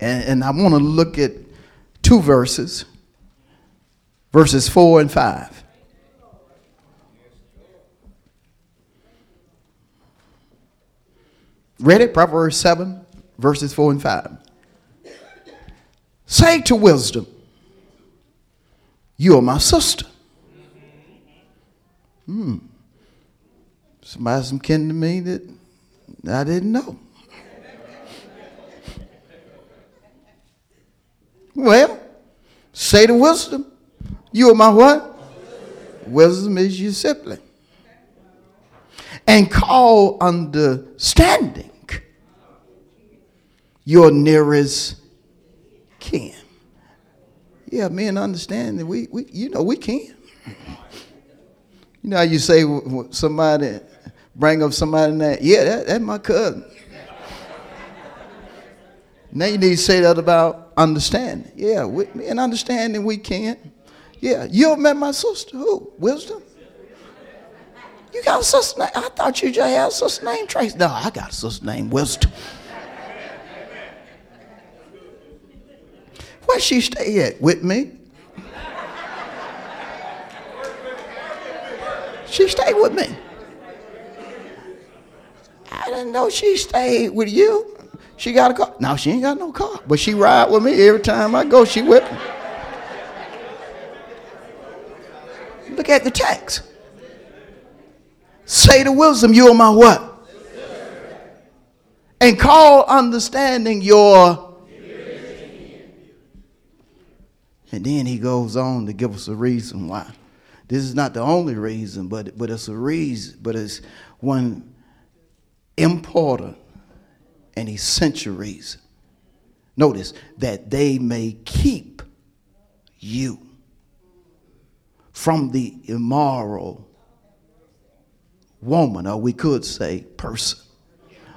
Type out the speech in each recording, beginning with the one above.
And, and I want to look at two verses, verses 4 and 5. Read it, Proverbs 7, verses 4 and 5. Say to wisdom, You are my sister. Hmm. Somebody some kin to me that I didn't know. Well, say to wisdom, you are my what? Wisdom is your sibling. And call understanding your nearest kin. Yeah, me understand that we, we you know, we can. You know how you say somebody, bring up somebody that, yeah, that, that's my cousin. now you need to say that about understanding. Yeah, with and understanding we can. Yeah, you ever met my sister. Who? Wisdom? You got a sister name? I thought you just had a sister named Trace. No, I got a sister named Wisdom. Where she stay at? With me? She stayed with me. I didn't know she stayed with you. She got a car. Now she ain't got no car, but she ride with me every time I go. She me. Look at the text. Say to wisdom, you are my what? And call understanding your. And then he goes on to give us a reason why. This is not the only reason, but, but it's a reason, but it's one important and essential reason. Notice that they may keep you from the immoral woman, or we could say person,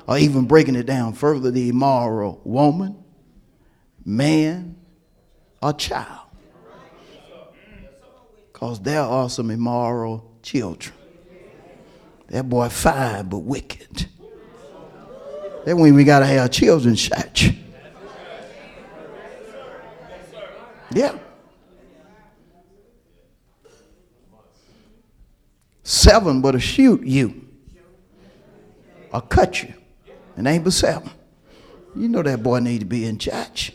or even breaking it down further, the immoral woman, man, or child because there are some immoral children. That boy five, but wicked. That when we gotta have children's church. Yeah. Seven, but to shoot you or cut you. And ain't but seven. You know that boy need to be in church.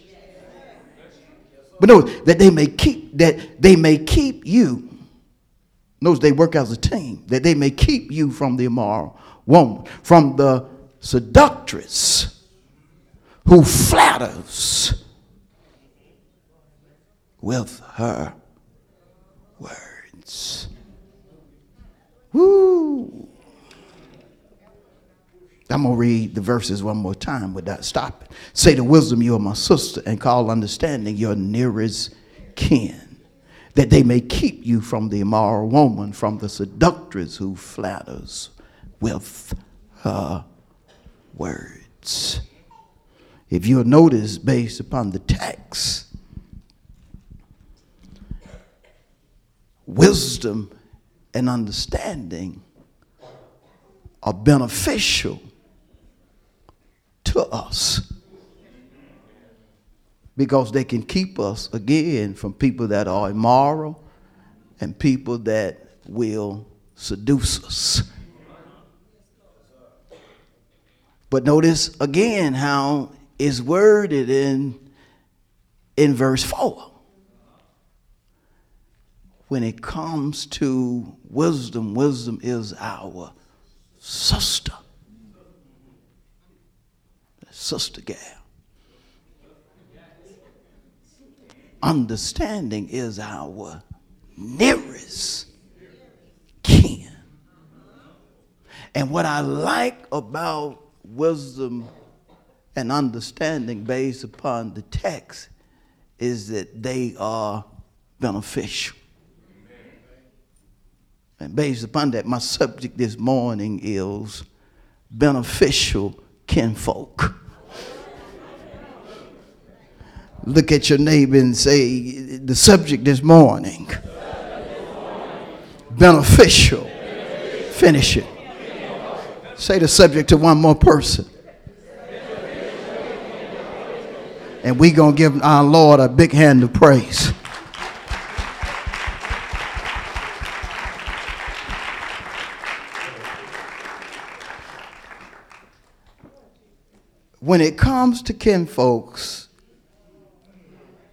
But no, that they may keep that they may keep you. Notice they work as a team. That they may keep you from the immoral woman, from the seductress who flatters with her words. Woo. I'm going to read the verses one more time without stopping. Say to wisdom, you are my sister, and call understanding your nearest kin, that they may keep you from the immoral woman, from the seductress who flatters with her words. If you'll notice, based upon the text, wisdom and understanding are beneficial to us because they can keep us again from people that are immoral and people that will seduce us. But notice again how it's worded in, in verse 4. When it comes to wisdom, wisdom is our sister sister gal. Understanding is our nearest kin. And what I like about wisdom and understanding based upon the text is that they are beneficial. And based upon that, my subject this morning is beneficial kinfolk. Look at your neighbor and say, the subject this morning. Beneficial. Finish it. Say the subject to one more person. And we're going to give our Lord a big hand of praise. When it comes to kinfolks,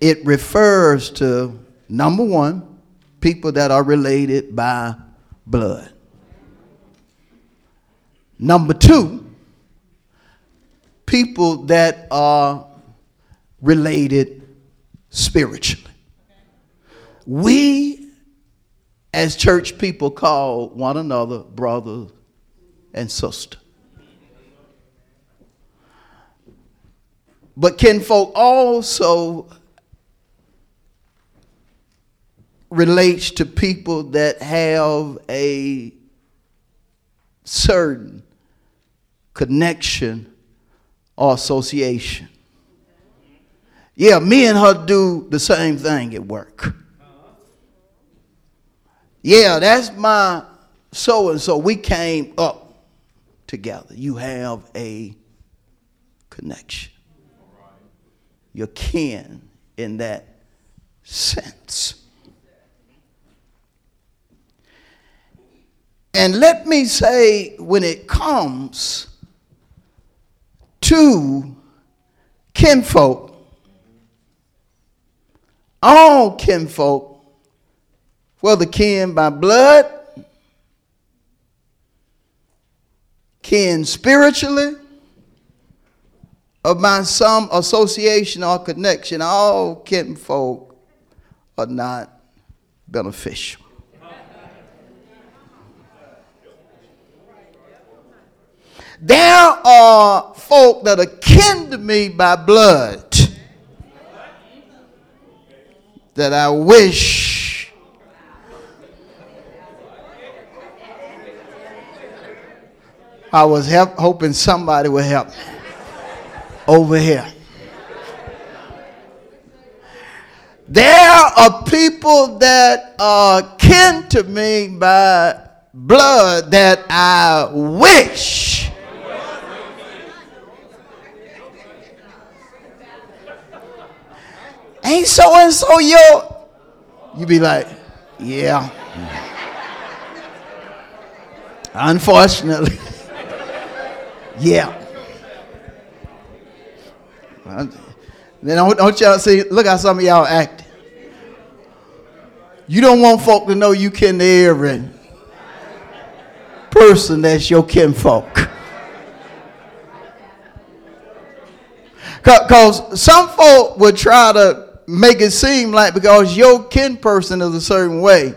it refers to number one, people that are related by blood. Number two, people that are related spiritually. We, as church people, call one another brother and sister. But kinfolk also relates to people that have a certain connection or association. Yeah, me and her do the same thing at work. Yeah, that's my so and so. We came up together. You have a connection. You're kin in that sense. And let me say, when it comes to kinfolk, all kinfolk, whether kin by blood, kin spiritually, or by some association or connection, all kinfolk are not beneficial. There are folk that are kin to me by blood that I wish I was help, hoping somebody would help over here. There are people that are kin to me by blood that I wish ain't so and so yo? you be like yeah. Unfortunately. Yeah. Then don't, don't y'all see look how some of y'all act. You don't want folk to know you kin can every person that's your kinfolk. Because some folk would try to make it seem like because your kin person is a certain way,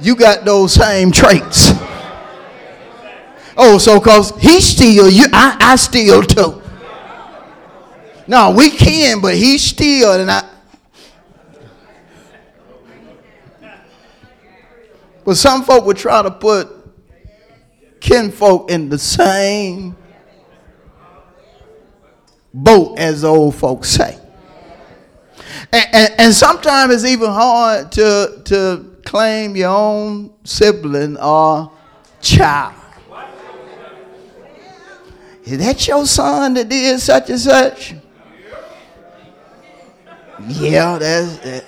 you got those same traits. Oh, so cause he steal, you I, I steal too. No, we can, but he steal and I But some folk would try to put kinfolk in the same boat, as the old folks say. And, and, sometimes it's even hard to, to claim your own sibling or child. Is that your son that did such and such? Yeah, that's. That.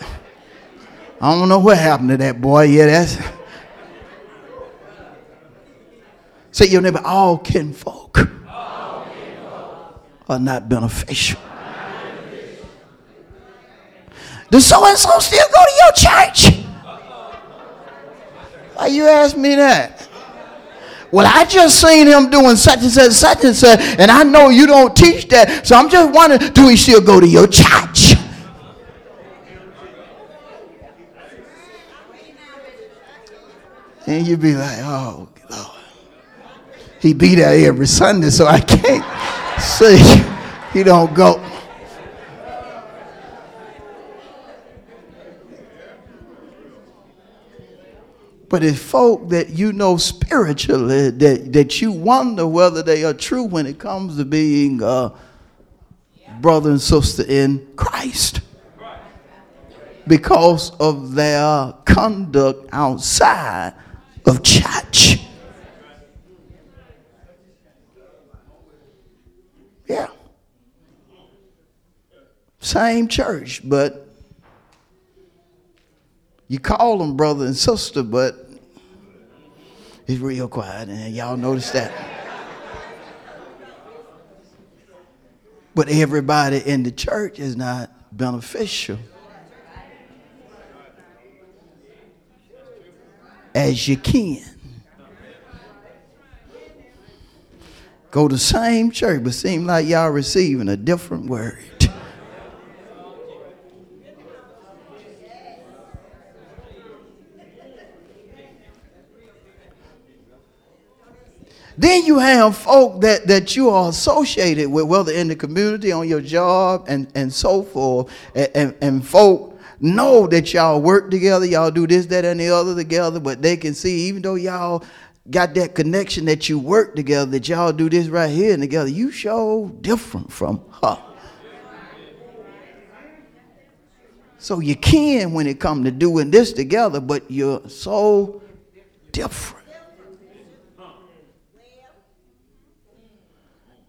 I don't know what happened to that boy. Yeah, that's. Say your neighbor, all kinfolk, all kinfolk. are not beneficial. Does so and so still go to your church? Why you ask me that? Well, I just seen him doing such and such, such and such, and I know you don't teach that. So I'm just wondering, do he still go to your church? And you'd be like, oh, Lord. He be there every Sunday, so I can't see he don't go. But it's folk that you know spiritually that, that you wonder whether they are true when it comes to being a brother and sister in Christ. Because of their conduct outside of church. Yeah. Same church, but you call them brother and sister, but it's real quiet, and y'all notice that. But everybody in the church is not beneficial. As you can. Go to same church, but seem like y'all receiving a different word. Then you have folk that, that you are associated with, whether in the community, on your job, and, and so forth. And, and, and folk know that y'all work together, y'all do this, that, and the other together, but they can see, even though y'all got that connection that you work together, that y'all do this right here and together, you show different from her. So you can when it come to doing this together, but you're so different.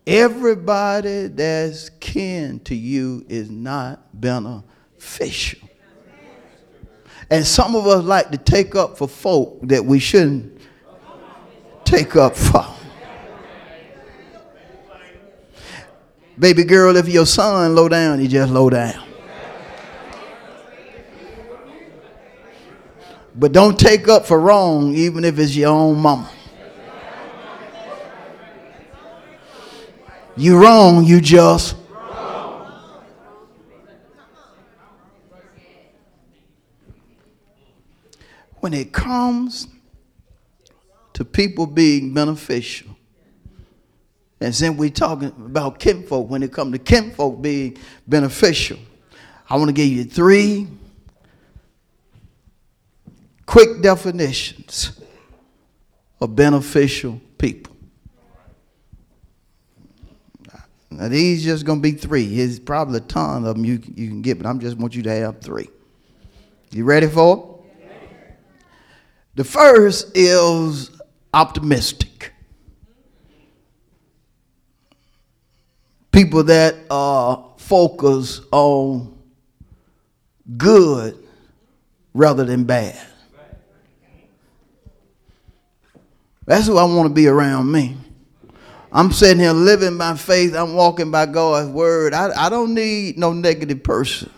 Everybody that's kin to you is not beneficial. And some of us like to take up for folk that we shouldn't take up for. Baby girl, if your son low down, he just low down. But don't take up for wrong, even if it's your own mama. You wrong, you just. When it comes to people being beneficial, and since we're talking about kinfolk, when it comes to kinfolk being beneficial, I want to give you three quick definitions of beneficial people. Now these just gonna be three. There's probably a ton of them you, you can get, but I'm just want you to have three. You ready for it? The first is optimistic. People that uh, focus on good rather than bad. That's who I want to be around me. I'm sitting here living by faith. I'm walking by God's word. I, I don't need no negative person.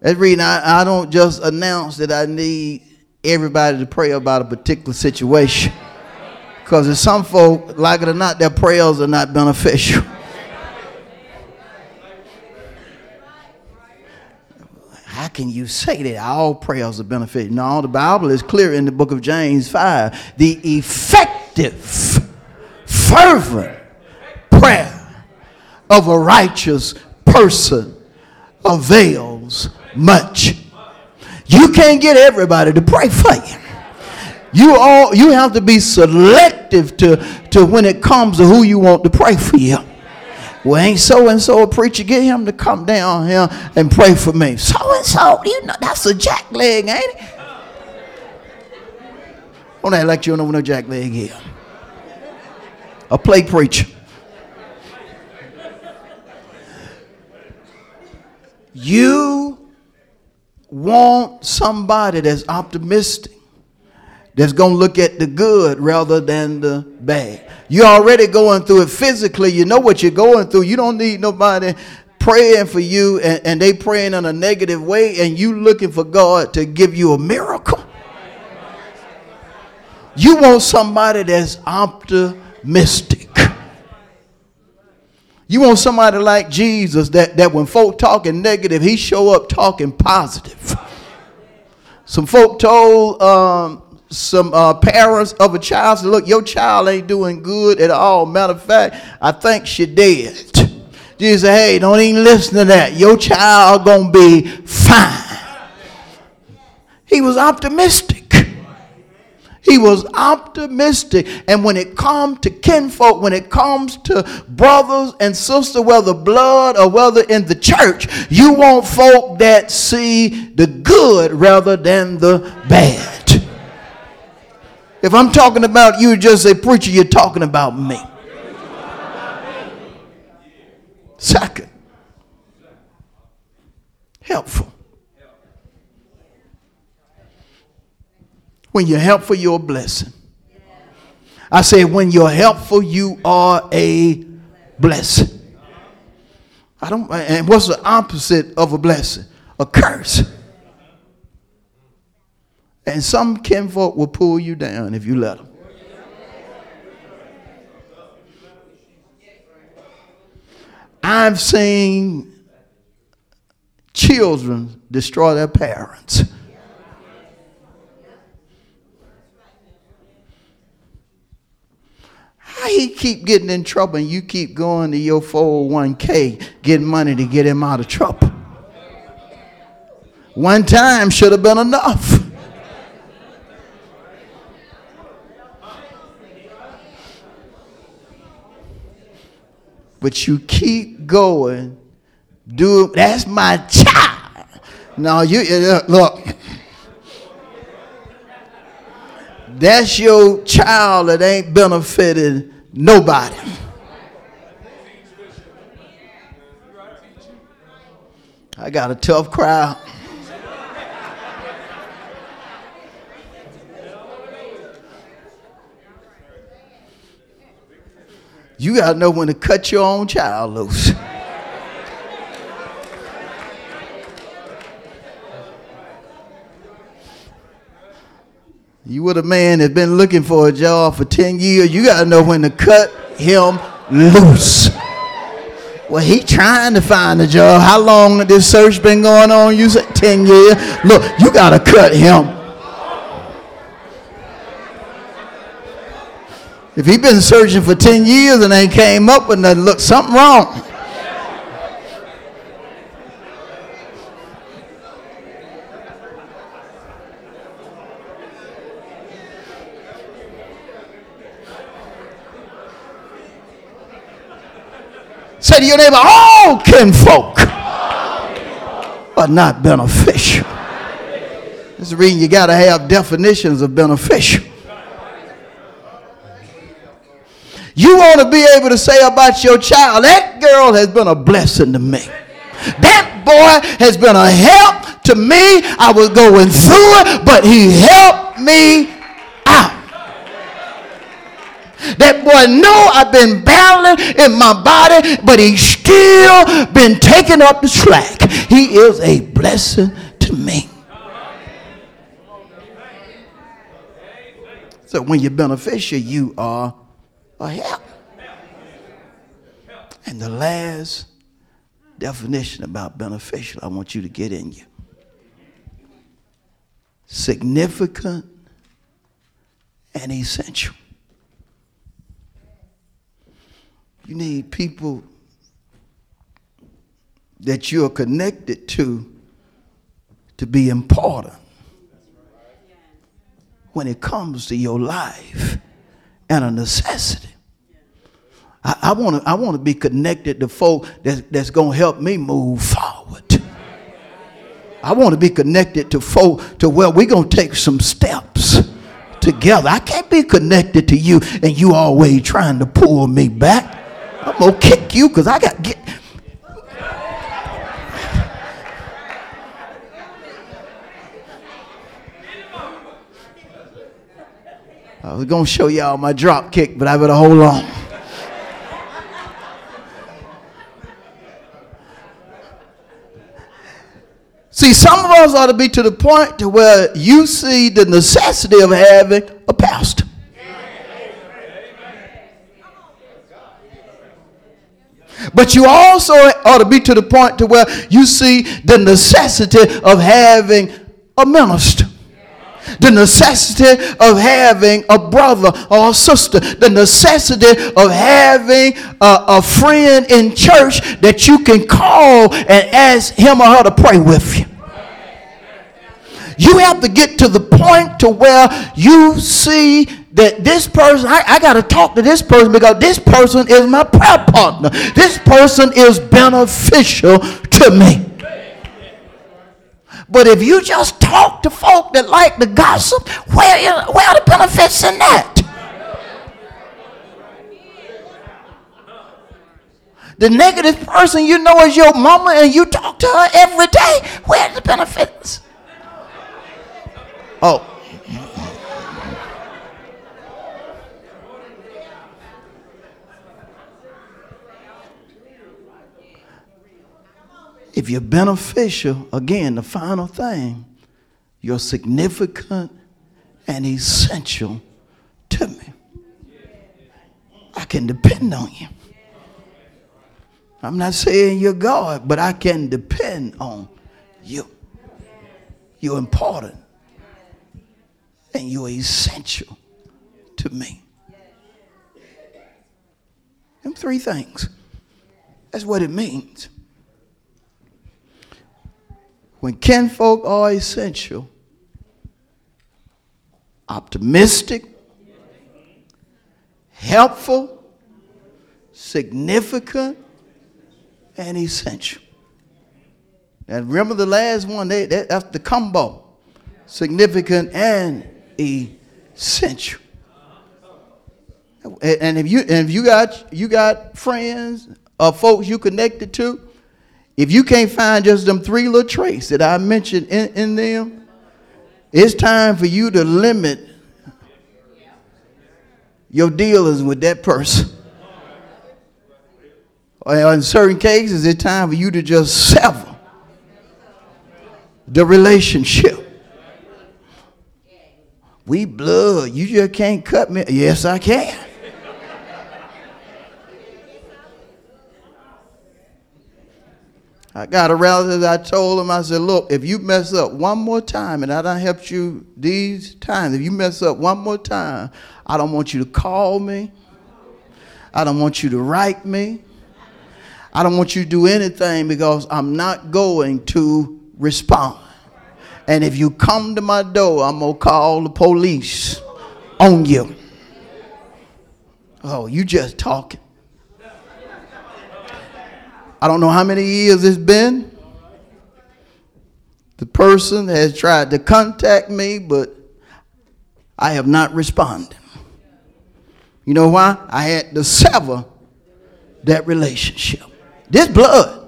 That's reason I, I don't just announce that I need everybody to pray about a particular situation. Because there's some folk, like it or not, their prayers are not beneficial. How can you say that all prayers are beneficial? No, the Bible is clear in the book of James 5. The effective, fervent prayer of a righteous person avails much. You can't get everybody to pray for you. You all you have to be selective to, to when it comes to who you want to pray for you. Well, ain't so and so a preacher? Get him to come down here and pray for me. So and so, you know, that's a jackleg, ain't it? Don't act like you don't know what a jack leg is. A play preacher. You want somebody that's optimistic that's going to look at the good rather than the bad. You're already going through it physically. You know what you're going through. You don't need nobody praying for you and, and they praying in a negative way and you looking for God to give you a miracle. You want somebody that's optimistic. You want somebody like Jesus that, that when folk talking negative, he show up talking positive. Some folk told um, some uh, parents of a child said, look, your child ain't doing good at all. Matter of fact, I think she dead. Jesus said, hey, don't even listen to that. Your child gonna be fine. He was optimistic. He was optimistic. And when it comes to kinfolk, when it comes to brothers and sisters, whether blood or whether in the church, you want folk that see the good rather than the bad. If I'm talking about you, just say, Preacher, you're talking about me. Second, helpful. When you're helpful, you're a blessing. I say, when you're helpful, you are a blessing. I don't, and what's the opposite of a blessing? A curse. And some kinfolk will pull you down if you let them. I've seen children destroy their parents. How he keep getting in trouble and you keep going to your 401k getting money to get him out of trouble? One time should have been enough. But you keep going. Do that's my child. No, you look. That's your child that ain't benefited nobody. I got a tough crowd. You got to know when to cut your own child loose. You with a man that's been looking for a job for 10 years. You got to know when to cut him loose. Well, he trying to find a job. How long this search been going on? You said 10 years. Look, you got to cut him If he been searching for 10 years and ain't came up with nothing, look, something wrong. Say to your neighbor, all kinfolk are not beneficial. This is reading you got to have definitions of beneficial. You want to be able to say about your child, that girl has been a blessing to me. That boy has been a help to me. I was going through it, but he helped me out. That boy know I've been battling in my body, but he's still been taking up the slack. He is a blessing to me. So when you're beneficial, you are help. And the last definition about beneficial, I want you to get in you. Significant and essential. You need people that you're connected to to be important when it comes to your life and a necessity. I, want to I want to be connected to folk that's, that's going to help me move forward. I want to be connected to folk to where we're going to take some steps together. I can't be connected to you and you always trying to pull me back. I'm going to kick you because I got get. I was going to show y'all my drop kick, but I better hold on. See, some of us ought to be to the point to where you see the necessity of having a pastor. But you also ought to be to the point to where you see the necessity of having a minister the necessity of having a brother or a sister, the necessity of having a, a, friend in church that you can call and ask him or her to pray with you. You have to get to the point to where you see that this person, I, I got to talk to this person because this person is my prayer partner. This person is beneficial to me. But if you just talk to folk that like the gossip, where, where are the benefits in that? The negative person you know is your mama and you talk to her every day. Where are the benefits? Oh. If you're beneficial, again, the final thing, you're significant and essential to me. I can depend on you. I'm not saying you're God, but I can depend on you. You're important and you're essential to me. Them three things. That's what it means. When kinfolk are essential, optimistic, helpful, significant, and essential. And remember the last one, they, that, that's the combo significant and essential. And if you and if you got you got friends or folks you connected to, if you can't find just them three little traits that I mentioned in, in them, it's time for you to limit your dealings with that person. Or in certain cases, it's time for you to just sever the relationship. We blood. You just can't cut me. Yes, I can. I got a relative I told him, I said, look, if you mess up one more time, and I done helped you these times, if you mess up one more time, I don't want you to call me. I don't want you to write me. I don't want you to do anything because I'm not going to respond. And if you come to my door, I'm going to call the police on you. Oh, you just talking. I don't know how many years it's been. The person has tried to contact me, but I have not responded. You know why? I had to sever that relationship. This blood.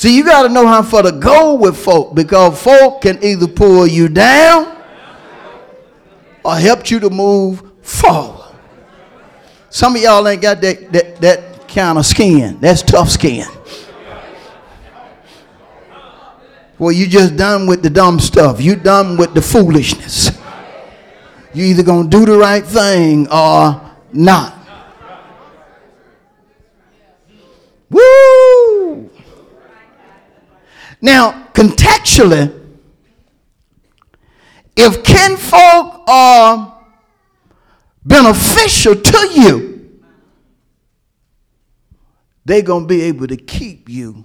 See, you got to know how far to go with folk because folk can either pull you down or help you to move forward. Some of y'all ain't got that, that, that kind of skin. That's tough skin. Well, you just done with the dumb stuff. You done with the foolishness. You either gonna do the right thing or not. Woo! Now, contextually, if kinfolk are beneficial to you, they're going to be able to keep you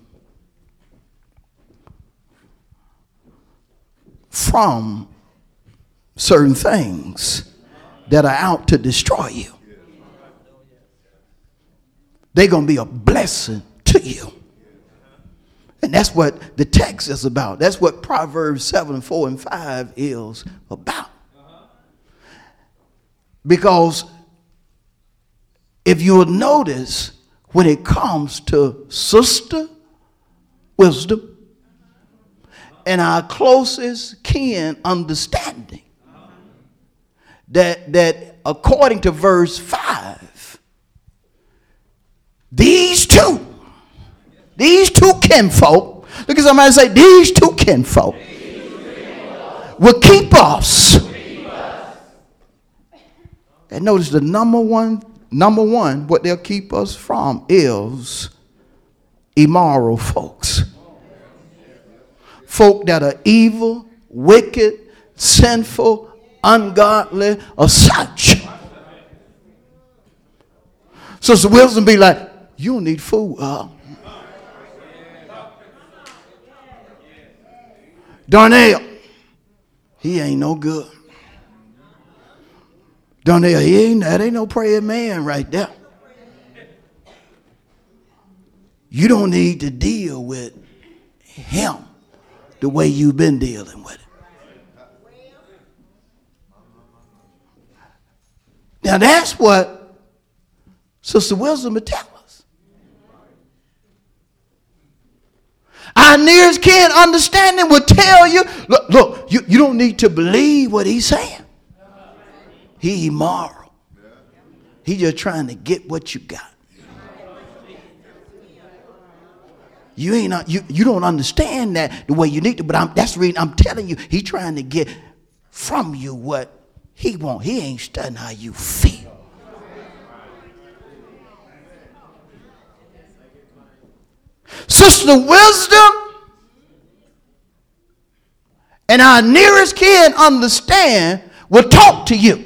from certain things that are out to destroy you. They're going to be a blessing to you. And that's what the text is about. That's what Proverbs 7, 4, and 5 is about. Because if you'll notice, when it comes to sister wisdom and our closest kin understanding, that, that according to verse 5, these two these two kinfolk, look at somebody say, these two kinfolk will keep us. And notice the number one, number one, what they'll keep us from is immoral folks. Folk that are evil, wicked, sinful, ungodly, or such. So, Sister Wisdom be like, you don't need food. Uh, Darnell, he ain't no good. Darnell, he ain't that ain't no praying man right there. You don't need to deal with him the way you've been dealing with it. Now that's what Sister Wisdom would tell us. Our nearest kin understanding will tell you, look, look, you, you don't need to believe what he's saying. He immoral. He just trying to get what you got. You ain't not, you, you don't understand that the way you need to, but I'm, that's the reason I'm telling you, he trying to get from you what he want. He ain't studying how you feel. Sister Wisdom and our nearest kin understand will talk to you.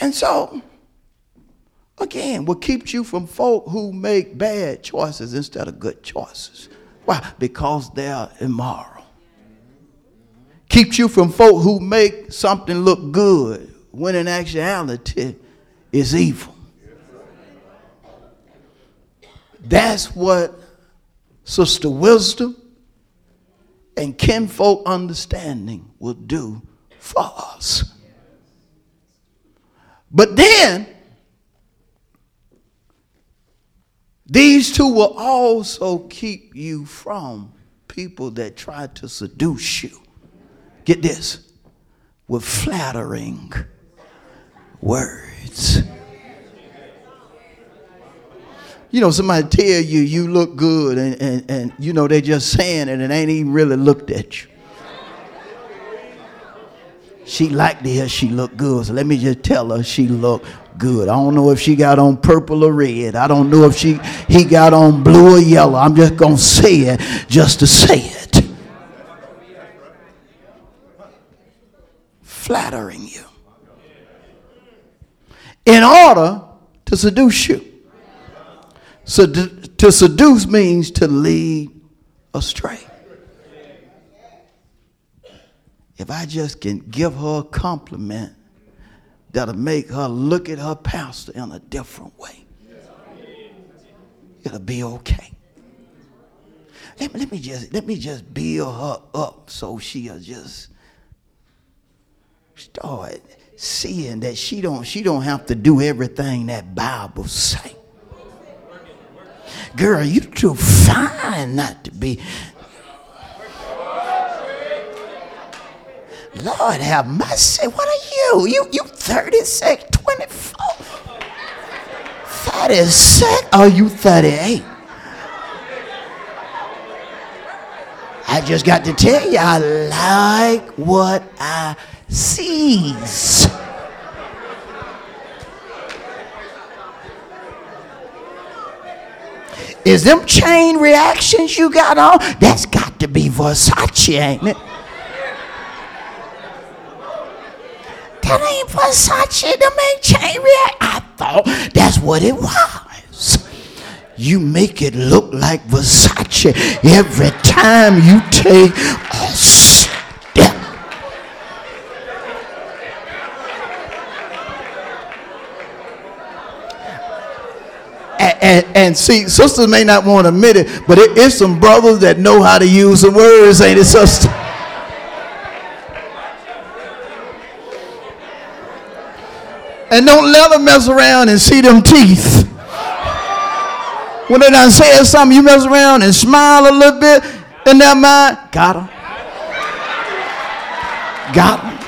And so, again, what keeps you from folk who make bad choices instead of good choices? Why? Because they're immoral. Keeps you from folk who make something look good when in actuality is evil. That's what Sister Wisdom and kinfolk understanding will do for us. But then, these two will also keep you from people that try to seduce you. Get this with flattering words. You know, somebody tell you you look good, and, and, and you know they just saying it and ain't even really looked at you. She liked to hear she looked good. So let me just tell her she looked good. I don't know if she got on purple or red. I don't know if she he got on blue or yellow. I'm just gonna say it just to say it. Flattering you. In order to seduce you. To seduce means to lead astray. if I just can give her a compliment that'll make her look at her pastor in a different way, it'll be okay. Let me, let me just let me just build her up so she'll just start seeing that she don't she don't have to do everything that Bible say. Girl, you too fine not to be Lord have mercy. What are you? You you 36, 24, 36? Are you 38? I just got to tell you, I like what I sees. Is them chain reactions you got on? That's got to be Versace, ain't it? That ain't Versace to make chain react. I thought that's what it was. You make it look like Versace every time you take a And, and, see, sisters may not want to admit it, but it is some brothers that know how to use the words, ain't it, sister? And don't let them mess around and see them teeth. When they done said something, you mess around and smile a little bit in their mind. Got them. Got them.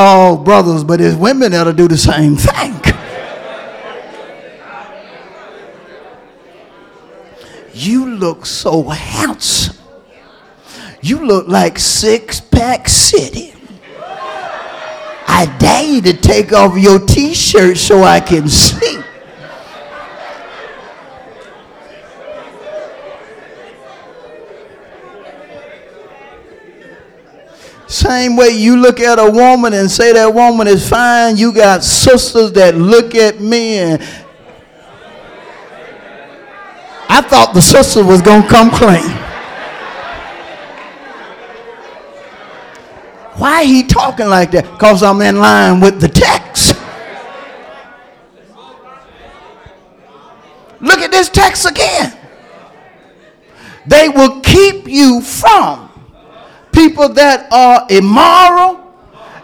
Oh, brothers, but it's women that'll do the same thing. You look so handsome. You look like Six Pack City. I dare you to take off your t shirt so I can see. Same way you look at a woman and say that woman is fine, you got sisters that look at me and I thought the sister was going to come clean. Why he talking like that? Because I'm in line with the text. Look at this text again. They will keep you from people that are immoral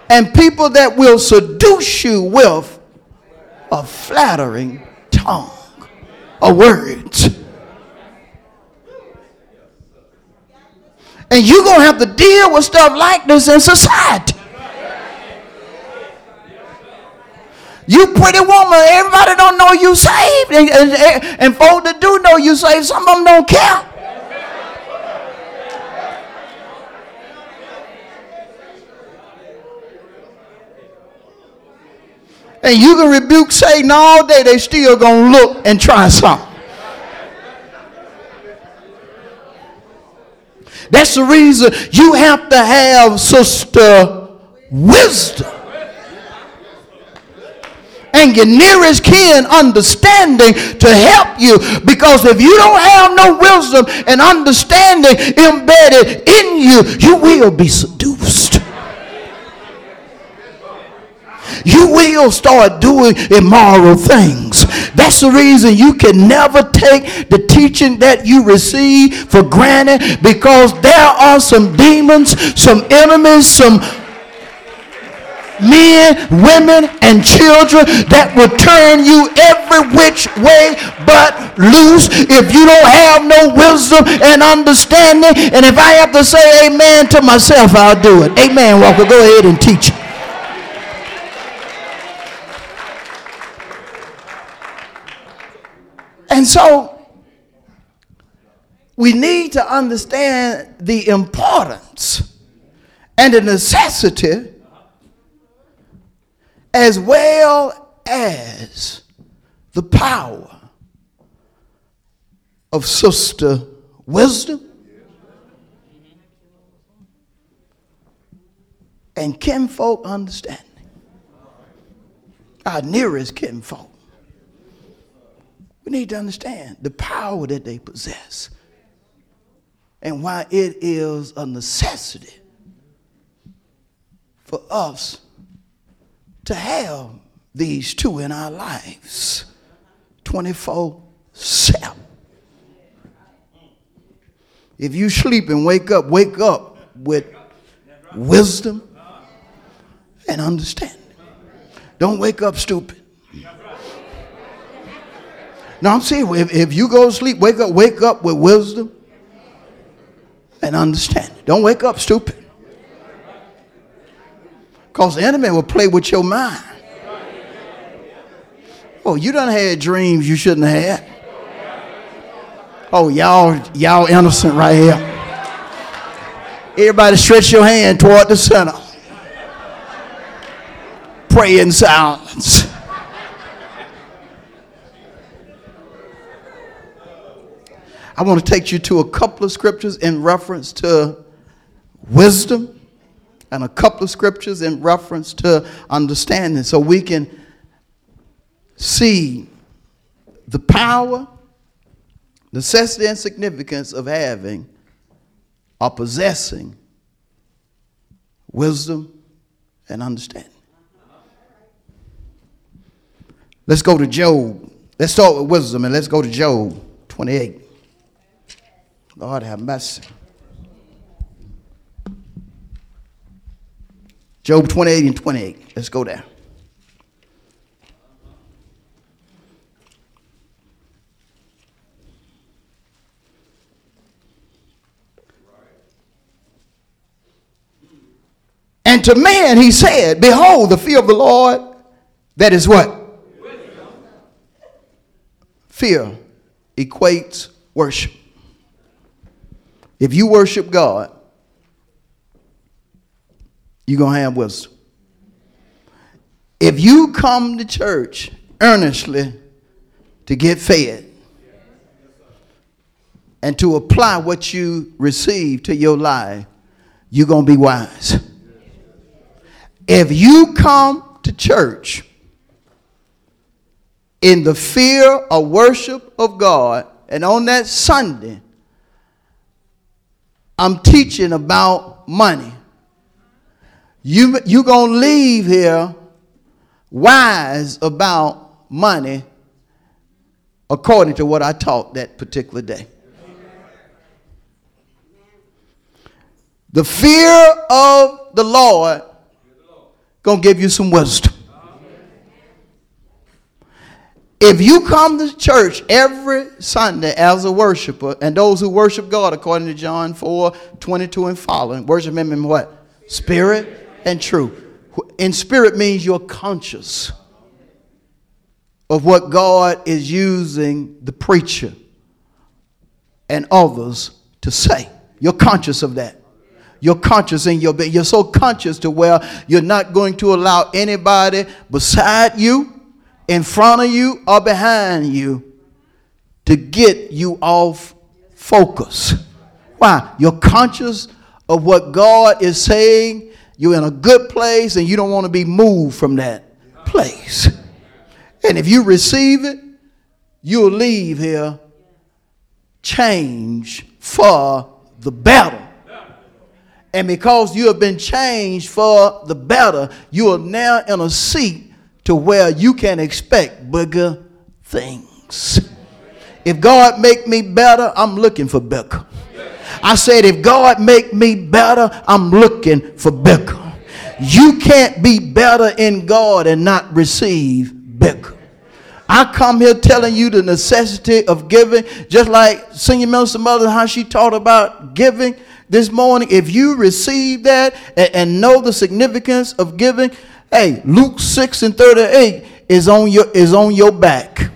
and people that will seduce you with a flattering tongue a words. And you're going to have to deal with stuff like this in society. You pretty woman, everybody don't know you saved. And, and, and folks that do know you saved, some of them don't care. And you can rebuke Satan all day, they still gonna look and try something. That's the reason you have to have sister wisdom and your nearest kin understanding to help you. Because if you don't have no wisdom and understanding embedded in you, you will be seduced. You will start doing immoral things. That's the reason you can never take the teaching that you receive for granted because there are some demons, some enemies, some men, women, and children that will turn you every which way but loose if you don't have no wisdom and understanding. And if I have to say amen to myself, I'll do it. Amen, Walker. Go ahead and teach. And so we need to understand the importance and the necessity as well as the power of sister wisdom and kinfolk understanding. Our nearest kinfolk. We need to understand the power that they possess and why it is a necessity for us to have these two in our lives 24 7. If you sleep and wake up, wake up with wisdom and understanding. Don't wake up stupid. No, I'm saying if, if you go to sleep, wake up, wake up with wisdom and understanding. Don't wake up stupid. Because the enemy will play with your mind. Oh, you done had dreams you shouldn't have had. Oh, y'all, y'all innocent right here. Everybody stretch your hand toward the center. Pray in silence. I want to take you to a couple of scriptures in reference to wisdom and a couple of scriptures in reference to understanding so we can see the power, necessity, and significance of having or possessing wisdom and understanding. Let's go to Job. Let's start with wisdom and let's go to Job 28. Lord have mercy. Job 28 and 28. Let's go there. And to man he said, Behold, the fear of the Lord, that is what? Fear equates worship. If you worship God, you're going to have wisdom. If you come to church earnestly to get fed and to apply what you receive to your life, you're going to be wise. if you come to church in the fear of worship of God, and on that Sunday, I'm teaching about money. You you gonna leave here wise about money according to what I taught that particular day. The fear of the Lord gonna give you some wisdom. If you come to church every Sunday as a worshiper, and those who worship God, according to John 4 22 and following, worship Him in what? Spirit and truth. In spirit means you're conscious of what God is using the preacher and others to say. You're conscious of that. You're conscious in your. You're so conscious to where you're not going to allow anybody beside you, in front of you, or behind you to get you off focus. Why? You're conscious of what God is saying. You're in a good place and you don't want to be moved from that place. And if you receive it, you'll leave here changed for the better. And because you have been changed for the better, you are now in a seat to where you can expect bigger things. If God make me better, I'm looking for better. I said, if God make me better, I'm looking for better. You can't be better in God and not receive better. I come here telling you the necessity of giving, just like Senior Minister Mother, how she taught about giving this morning, if you receive that and, and know the significance of giving, hey, Luke 6 and 38 is on your is on your back.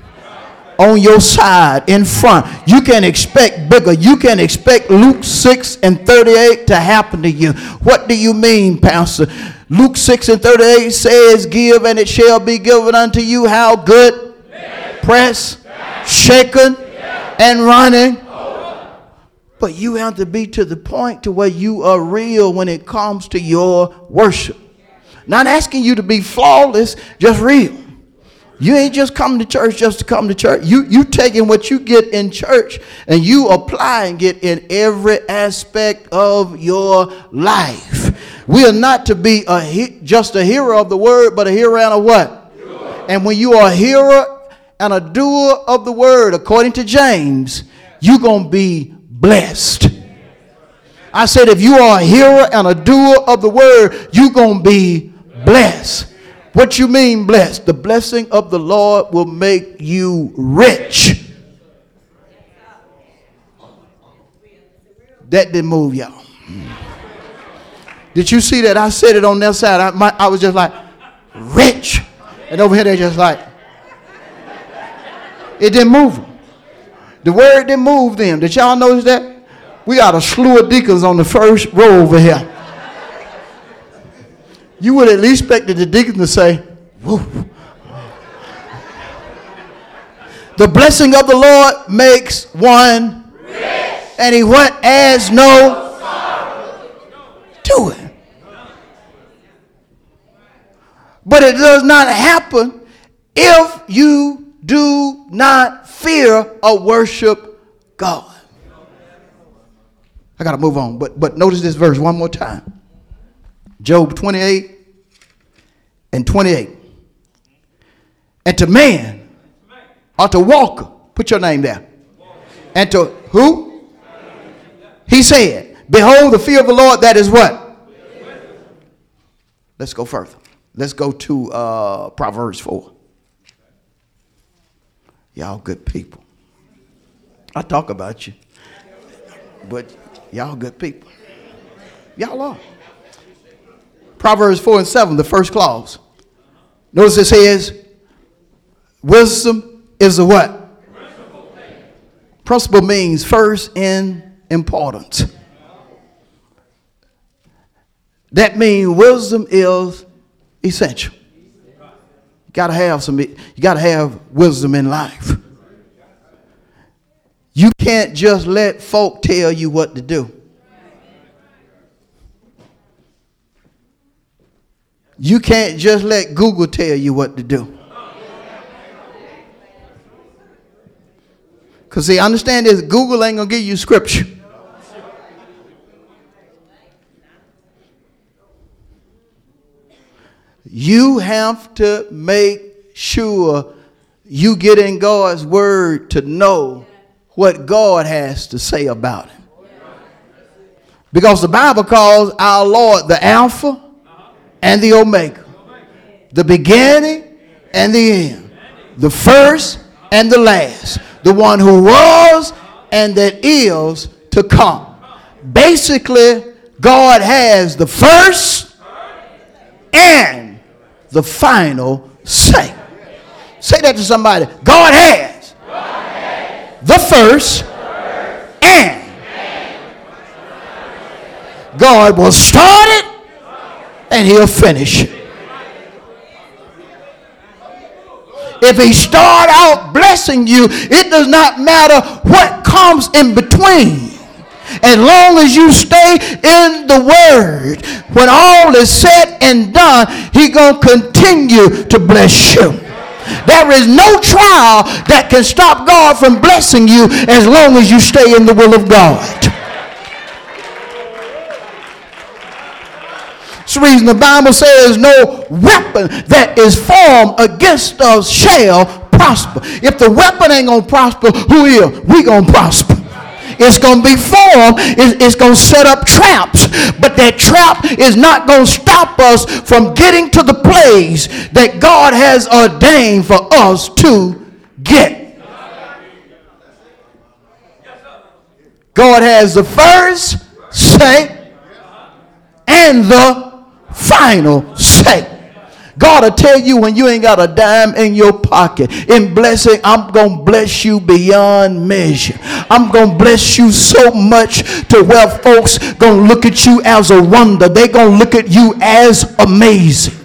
On your side, in front. You can expect bigger. You can expect Luke 6 and 38 to happen to you. What do you mean, Pastor? Luke 6 and 38 says, Give and it shall be given unto you. How good? Press, shaken, and running but you have to be to the point to where you are real when it comes to your worship. Not asking you to be flawless, just real. You ain't just coming to church just to come to church. You you taking what you get in church and you applying it in every aspect of your life. We are not to be a just a hearer of the word, but a hearer and a what? And when you are a hearer and a doer of the word, according to James, you're gonna be blessed. I said, if you are a hearer and a doer of the word, you're going to be blessed. What you mean blessed? The blessing of the Lord will make you rich. That didn't move y'all. Did you see that? I said it on that side. I, my, I was just like, rich. And over here, they're just like, it didn't move them. The word didn't move them. Did y'all notice that? We got a slew of deacons on the first row over here. You would at least expect the deacons to say, Whoa. The blessing of the Lord makes one rich, and he what adds no to it. But it does not happen if you do not fear or worship God. I got to move on, but, but notice this verse one more time Job 28 and 28. And to man, or to Walker, put your name there. And to who? He said, Behold, the fear of the Lord, that is what? Let's go further. Let's go to uh, Proverbs 4. Y'all good people. I talk about you, but y'all good people. Y'all are. Proverbs 4 and 7, the first clause. Notice it says, wisdom is a what? Principle, means first in importance. That means wisdom is essential got to have some you got to have wisdom in life. You can't just let folk tell you what to do. You can't just let Google tell you what to do. Because, see, understand this Google ain't going to give you scripture. You have to make sure you get in God's word to know what God has to say about it. Because the Bible calls our Lord the Alpha and the Omega, the beginning and the end, the first and the last, the one who was and that is to come. Basically, God has the first and the final say. Say that to somebody. God has, God has the first, first and God will start it and he'll finish. If he start out blessing you, it does not matter what comes in between. As long as you stay in the word, when all is said and done, he going to continue to bless you. There is no trial that can stop God from blessing you as long as you stay in the will of God. The reason the Bible says no weapon that is formed against us shall prosper. If the weapon ain't going to prosper, who is? We going to prosper. It's going to be formed. It's going to set up traps. But that trap is not going to stop us from getting to the place that God has ordained for us to get. God has the first say and the final say. God will tell you when you ain't got a dime in your pocket. In blessing, I'm going to bless you beyond measure. I'm going to bless you so much to where folks going to look at you as a wonder. They're going to look at you as amazing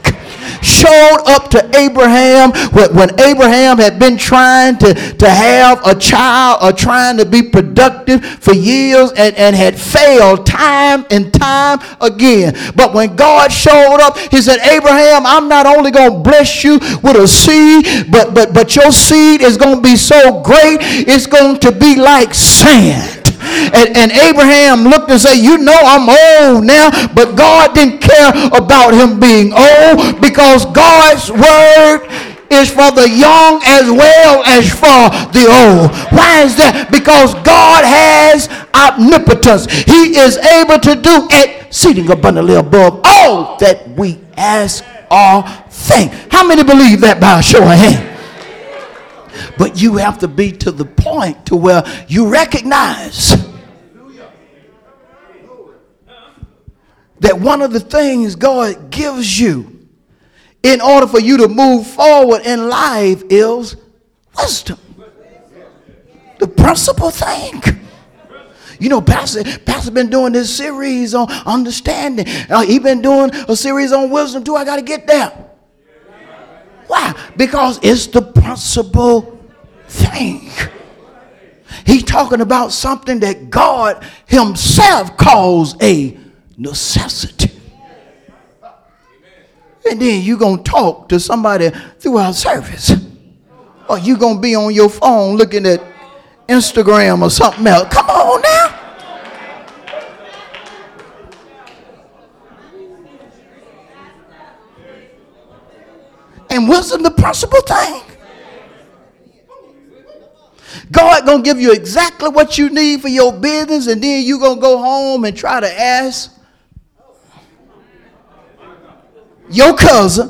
showed up to Abraham when Abraham had been trying to, to have a child or trying to be productive for years and, and had failed time and time again. But when God showed up, he said, Abraham, I'm not only going to bless you with a seed, but, but, but your seed is going to be so great, it's going to be like sand. And, and Abraham looked and said, You know, I'm old now. But God didn't care about him being old because God's word is for the young as well as for the old. Why is that? Because God has omnipotence. He is able to do exceeding abundantly above all that we ask or think. How many believe that by a show of hands? But you have to be to the point to where you recognize that one of the things God gives you in order for you to move forward in life is wisdom. The principal thing. You know, Pastor, Pastor been doing this series on understanding. Uh, he been doing a series on wisdom too. I got to get there. Why? Because it's the principal thing. He's talking about something that God Himself calls a necessity. And then you're going to talk to somebody throughout service. Or you're going to be on your phone looking at Instagram or something else. Come on now. And wisdom the principal thing. God gonna give you exactly what you need for your business, and then you gonna go home and try to ask your cousin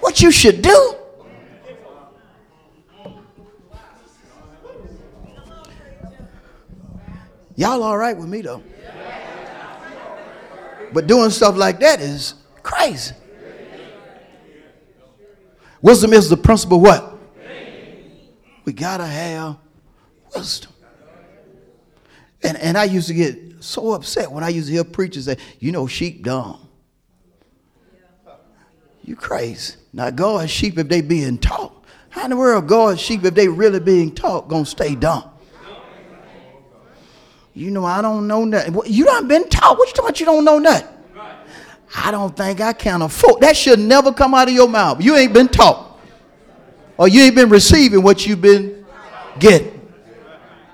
what you should do. Y'all all right with me though? But doing stuff like that is crazy. Wisdom is the principle what? We got to have wisdom. And, and I used to get so upset when I used to hear preachers say, you know, sheep dumb. You crazy. Now, God's sheep, if they being taught, how in the world God's sheep, if they really being taught, gonna stay dumb? You know, I don't know nothing. You done been taught. What you talking about you don't know nothing? I don't think I can afford. That should never come out of your mouth. You ain't been taught. Or you ain't been receiving what you've been getting.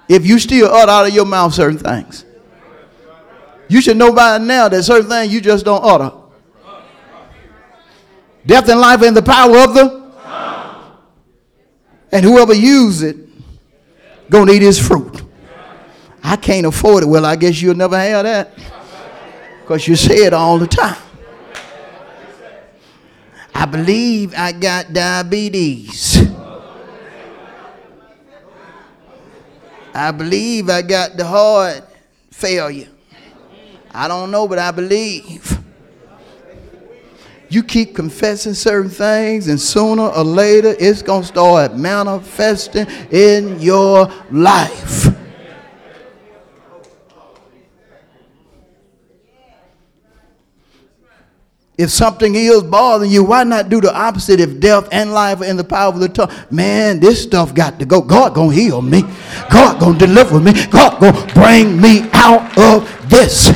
If you still utter out of your mouth certain things. You should know by now that certain things you just don't utter. Death and life in the power of the and whoever use it gonna eat his fruit. I can't afford it. Well, I guess you'll never have that. Because you say it all the time. I believe I got diabetes. I believe I got the heart failure. I don't know, but I believe. You keep confessing certain things, and sooner or later it's going to start manifesting in your life. If something is bothering you, why not do the opposite if death and life are in the power of the tongue? Man, this stuff got to go. God gonna heal me. God gonna deliver me. God gonna bring me out of this.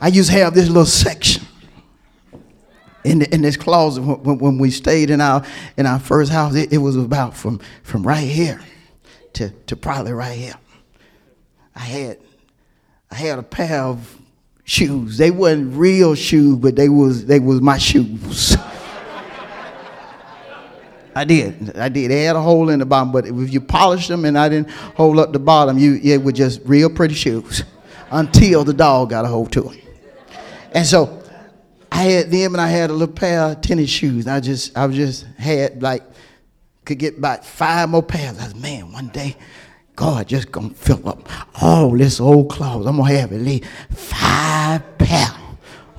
I used to have this little section in, the, in this closet when, when, we stayed in our in our first house. It, it was about from from right here to to probably right here. I had I had a pair of shoes. They wasn't real shoes, but they was they was my shoes. I did. I did. They had a hole in the bottom, but if you polished them and I didn't hold up the bottom, you it was just real pretty shoes until the dog got a hold to them. And so I had them and I had a little pair of tennis shoes. I just I was just had like could get about five more pairs. I was man, one day God just gonna fill up all this old clothes. I'm gonna have at least five pair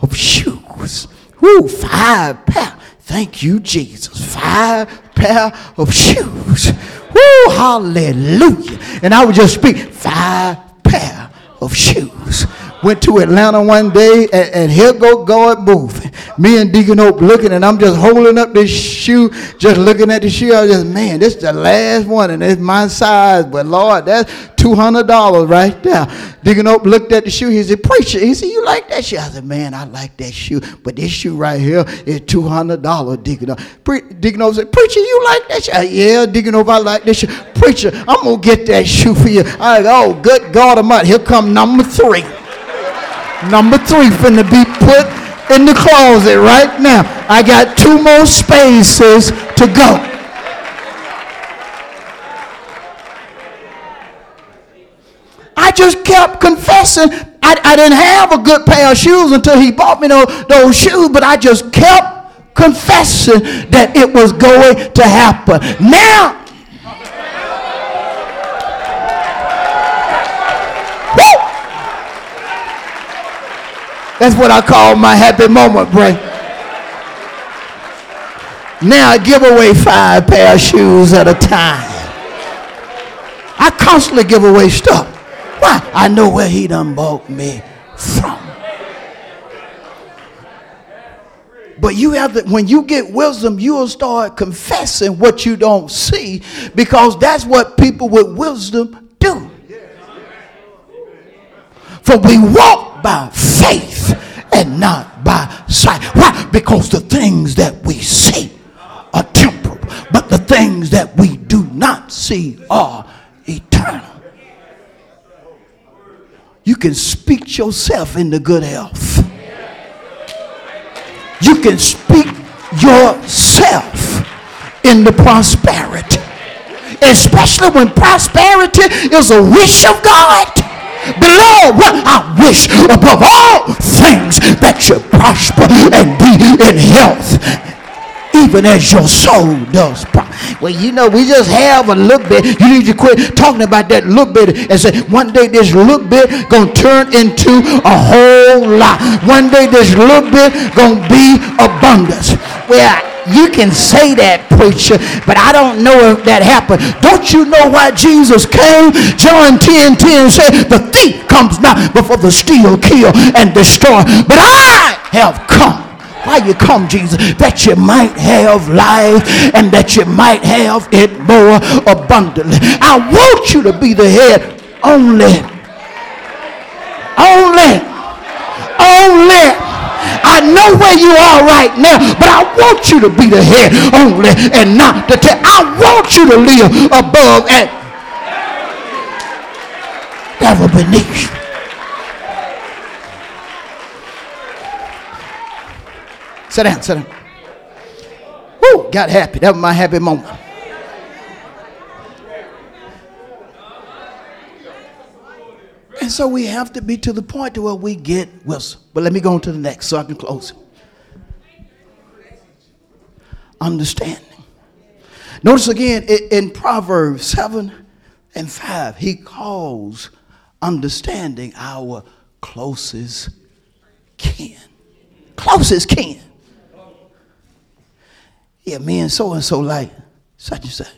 of shoes. Woo, five pair. Thank you, Jesus. Five pair of shoes. Woo, hallelujah. And I would just speak five pair of shoes. Went to Atlanta one day, and, and here go God moving. Me and Deacon Oak looking, and I'm just holding up this shoe, just looking at the shoe. I was just, man, this is the last one, and it's my size. But Lord, that's $200 right there. Deacon Oak looked at the shoe. He said, Preacher, he said, You like that shoe? I said, Man, I like that shoe. But this shoe right here is $200, Deacon. Pre- Deacon Oak said, Preacher, you like that shoe? Said, yeah, Deacon Oak, I like this shoe. Preacher, I'm going to get that shoe for you. I go, Oh, good God Almighty. Here come number three. Number three finna be put in the closet right now. I got two more spaces to go. I just kept confessing. I, I didn't have a good pair of shoes until he bought me those, those shoes, but I just kept confessing that it was going to happen. Now, That's what I call my happy moment break. Now I give away five pair of shoes at a time. I constantly give away stuff. Why? I know where he done bought me from. But you have to, when you get wisdom, you'll start confessing what you don't see because that's what people with wisdom do. For we walk by faith and not by sight. Why? Because the things that we see are temporal, but the things that we do not see are eternal. You can speak yourself into good health. You can speak yourself into prosperity. Especially when prosperity is a wish of God. What I wish above all things that you prosper and be in health, even as your soul does prosper. Well, you know, we just have a little bit. You need to quit talking about that little bit and say, one day this little bit gonna turn into a whole lot. One day this little bit gonna be abundance. Well, you can say that, preacher, but I don't know if that happened. Don't you know why Jesus came? John 10 10 said, The thief comes not before the steal, kill, and destroy. But I have come. Why you come, Jesus? That you might have life and that you might have it more abundantly. I want you to be the head only only, only. I know where you are right now, but I want you to be the head only and not the tail. I want you to live above and never beneath. Sit down, sit down. Woo, got happy. That was my happy moment. And so we have to be to the point to where we get wisdom. But let me go on to the next so I can close. Understanding. Notice again in Proverbs 7 and 5, he calls understanding our closest kin. Closest kin. Yeah, me and so and so like such and such.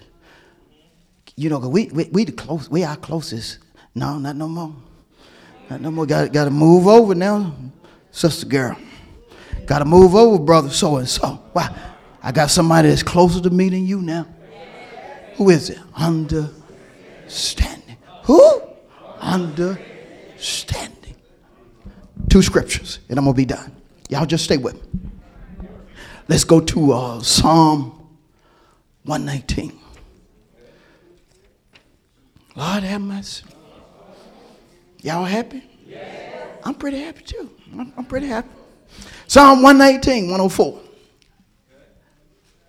You know, we, we, we the close, we our closest. No, not no more. No more. Got, got to move over now, sister girl. Got to move over, brother so and so. Why? I got somebody that's closer to me than you now. Who is it? Understanding. Who? Understanding. Two scriptures, and I'm to be done. Y'all just stay with me. Let's go to uh, Psalm 119. Lord have mercy. Y'all happy? Yes. I'm pretty happy too. I'm, I'm pretty happy. Psalm 119, 104.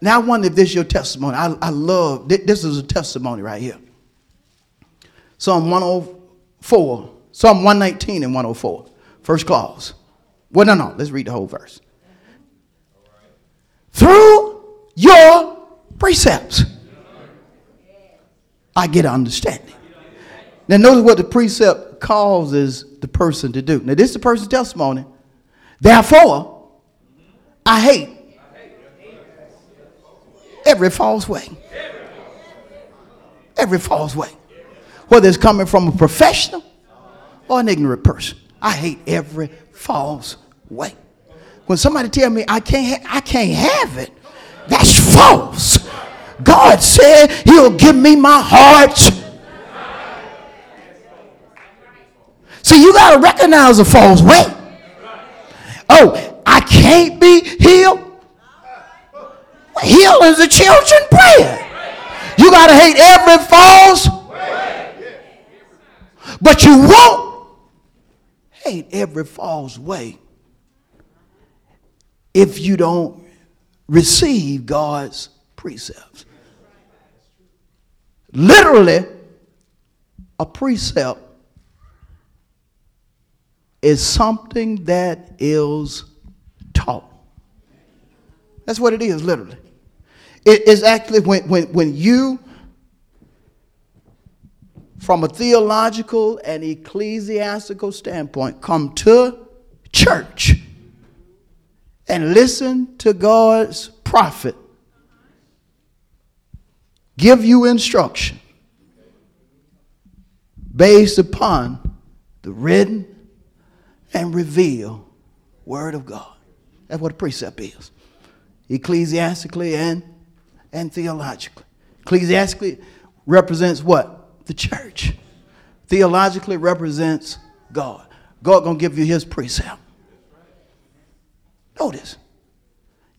Now I wonder if this is your testimony. I, I love this is a testimony right here. Psalm 104, Psalm 119 and 104. First clause. Well, no, no. Let's read the whole verse. Through your precepts, I get understanding. Now, notice what the precept causes the person to do. Now, this is the person's testimony. Therefore, I hate every false way. Every false way. Whether it's coming from a professional or an ignorant person. I hate every false way. When somebody tell me I can't, ha- I can't have it, that's false. God said He'll give me my heart's See, you got to recognize a false way. Oh, I can't be healed. Healing is a children's prayer. You got to hate every false, way. but you won't hate every false way if you don't receive God's precepts. Literally, a precept is something that is taught. That's what it is, literally. It is actually when, when, when you, from a theological and ecclesiastical standpoint, come to church and listen to God's prophet give you instruction based upon the written and reveal word of God. That's what a precept is. Ecclesiastically and, and theologically. Ecclesiastically represents what? The church. Theologically represents God. God gonna give you his precept. Notice,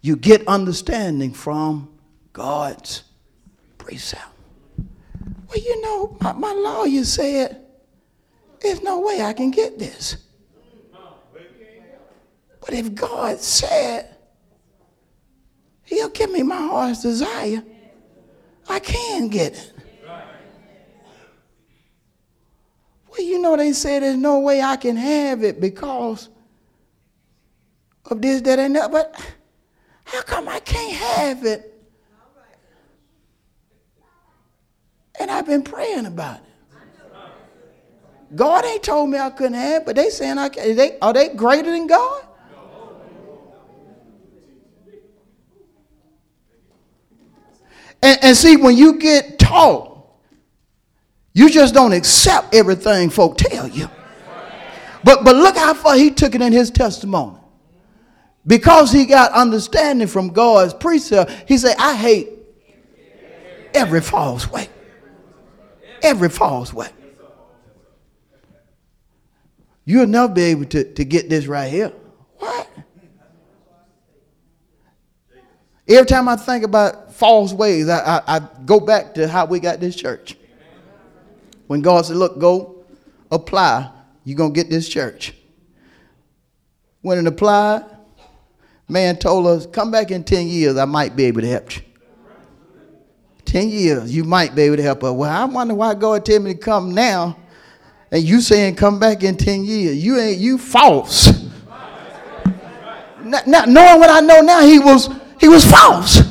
you get understanding from God's precept. Well, you know, my, my lawyer said, there's no way I can get this. But if God said, He'll give me my heart's desire, I can get it. Well, you know, they say there's no way I can have it because of this, that, and that. But how come I can't have it? And I've been praying about it. God ain't told me I couldn't have, but they saying I can. They, are they greater than God? And, and see, when you get taught, you just don't accept everything folk tell you. But, but look how far he took it in his testimony. Because he got understanding from God's precept, he said, I hate every false way. Every false way. You'll never be able to, to get this right here. What? Every time I think about false ways, I, I, I go back to how we got this church. When God said, Look, go apply, you're going to get this church. When it applied, man told us, Come back in 10 years, I might be able to help you. 10 years, you might be able to help us. Well, I wonder why God tell me to come now and you saying come back in 10 years. You ain't, you false. Not knowing what I know now, he was, he was false.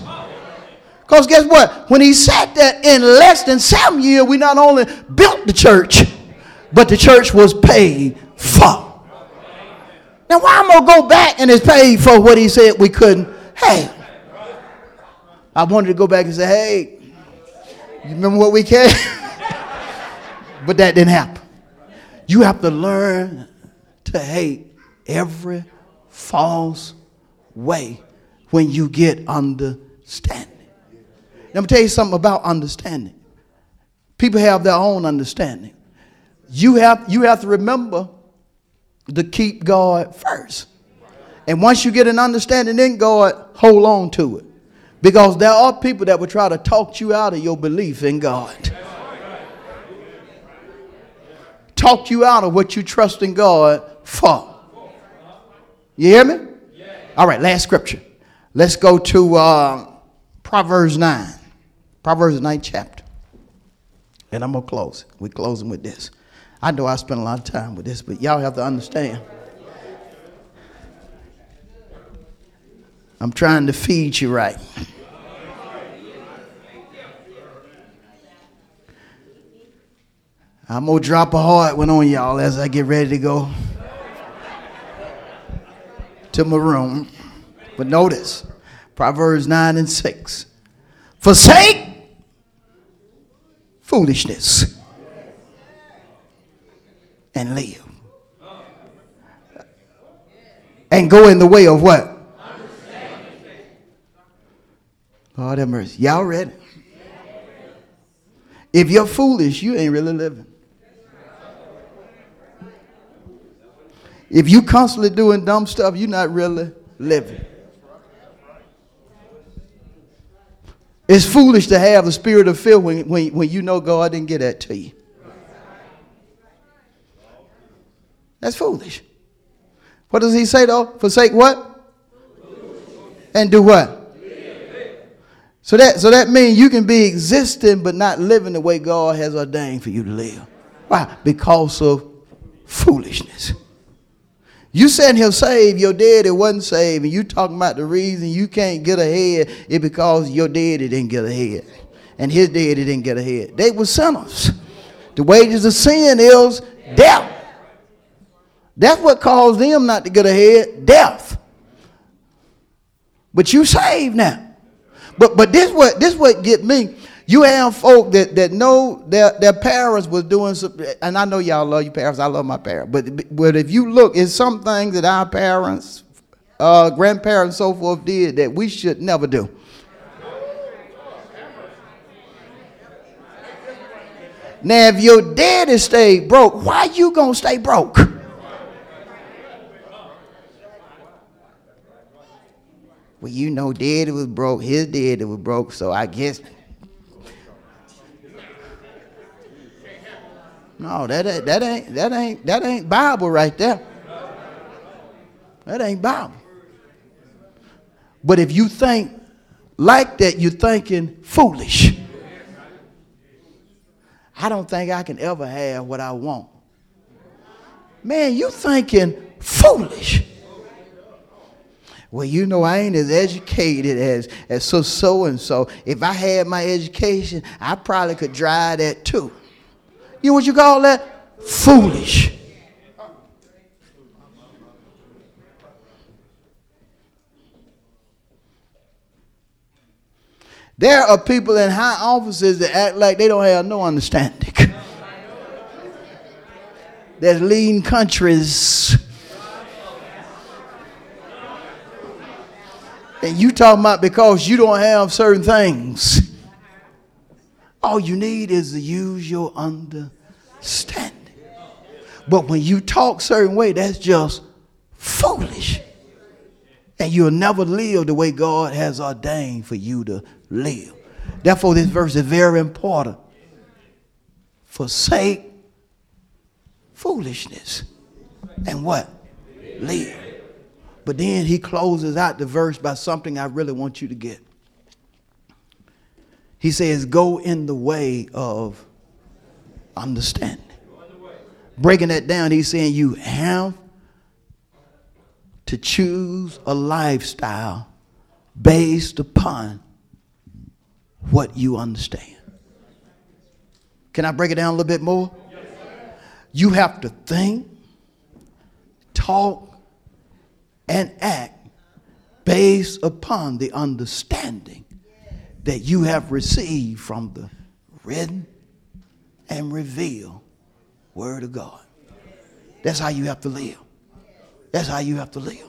Because guess what? When he said that in less than seven years, we not only built the church, but the church was paid for. Now, why am I going to go back and it's paid for what he said we couldn't have? I wanted to go back and say, hey, you remember what we came? but that didn't happen. You have to learn to hate every false way when you get understanding. Let me tell you something about understanding. People have their own understanding. You have, you have to remember to keep God first. And once you get an understanding in God, hold on to it. Because there are people that will try to talk you out of your belief in God. Talk you out of what you trust in God for. You hear me? All right, last scripture. Let's go to uh, Proverbs 9. Proverbs 9 chapter. And I'm going to close. We're closing with this. I know I spent a lot of time with this, but y'all have to understand. I'm trying to feed you right. I'm going to drop a hard one on y'all as I get ready to go to my room. But notice Proverbs 9 and 6. Forsake foolishness and live. And go in the way of what? Lord have mercy. Y'all ready? If you're foolish, you ain't really living. If you constantly doing dumb stuff, you're not really living. It's foolish to have the spirit of fear when, when, when you know God didn't get that to you. That's foolish. What does he say though? Forsake what? And do what? So that so that means you can be existing but not living the way God has ordained for you to live. Why? Because of foolishness. You said he'll save your daddy wasn't saved, and you talking about the reason you can't get ahead is because your daddy didn't get ahead, and his daddy didn't get ahead. They were sinners. The wages of sin is death. That's what caused them not to get ahead, death. But you saved now. But but this what this what get me. You have folk that, that know their, their parents was doing some, and I know y'all love your parents. I love my parents. But, but if you look, it's some things that our parents, uh, grandparents, so forth did that we should never do. Now, if your daddy stayed broke, why you gonna stay broke? Well, you know, daddy was broke. His daddy was broke, so I guess No, that ain't that ain't that ain't that ain't Bible right there. That ain't Bible. But if you think like that, you're thinking foolish. I don't think I can ever have what I want. Man, you thinking foolish. Well, you know, I ain't as educated as, as so so and so. If I had my education, I probably could drive that too. You what you call that? Foolish. There are people in high offices that act like they don't have no understanding. That's leading countries. And you talking about because you don't have certain things. All you need is to use your understanding. But when you talk certain way, that's just foolish. And you'll never live the way God has ordained for you to live. Therefore, this verse is very important. Forsake foolishness. And what? Live. But then he closes out the verse by something I really want you to get. He says, Go in the way of understanding. Breaking that down, he's saying you have to choose a lifestyle based upon what you understand. Can I break it down a little bit more? you have to think, talk, and act based upon the understanding that you have received from the written and revealed Word of God. That's how you have to live. That's how you have to live.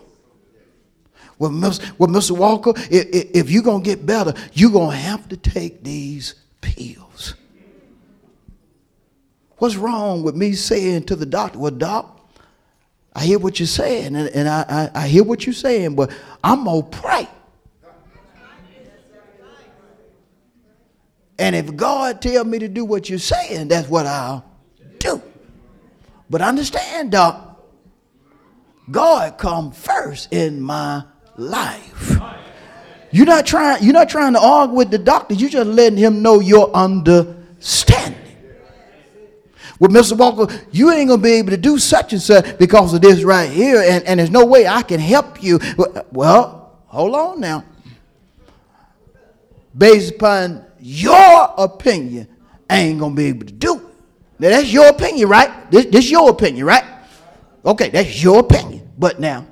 Well, Mr. Well, Mr. Walker, if, if you're going to get better, you're going to have to take these pills. What's wrong with me saying to the doctor, well, doc, I hear what you're saying, and, and I, I, I hear what you're saying, but I'm going to pray. And if God tell me to do what you're saying, that's what I'll do. But understand, Doc, God come first in my life. You're not trying, you're not trying to argue with the doctor, you're just letting him know your understanding. Well, Mr. Walker, you ain't gonna be able to do such and such because of this right here, and, and there's no way I can help you. Well, hold on now. Based upon your opinion, ain't gonna be able to do. Now that's your opinion, right? This, this your opinion, right? Okay, that's your opinion. But now,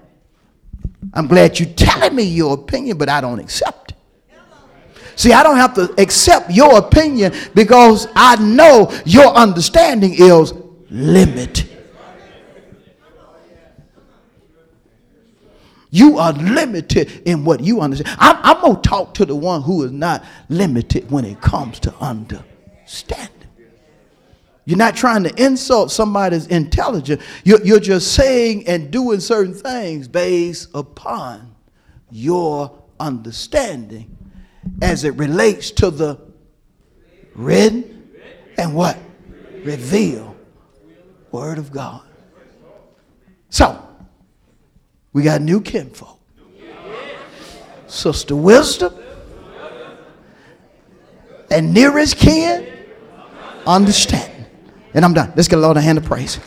I'm glad you're telling me your opinion, but I don't accept it. See, I don't have to accept your opinion because I know your understanding is limited. You are limited in what you understand. I'm, I'm going to talk to the one who is not limited when it comes to understanding. You're not trying to insult somebody's intelligence. You're, you're just saying and doing certain things based upon your understanding as it relates to the written and what? Reveal Word of God. So, we got new kinfolk. Sister Wisdom and nearest kin, understanding. And I'm done. Let's get a Lord a hand of praise.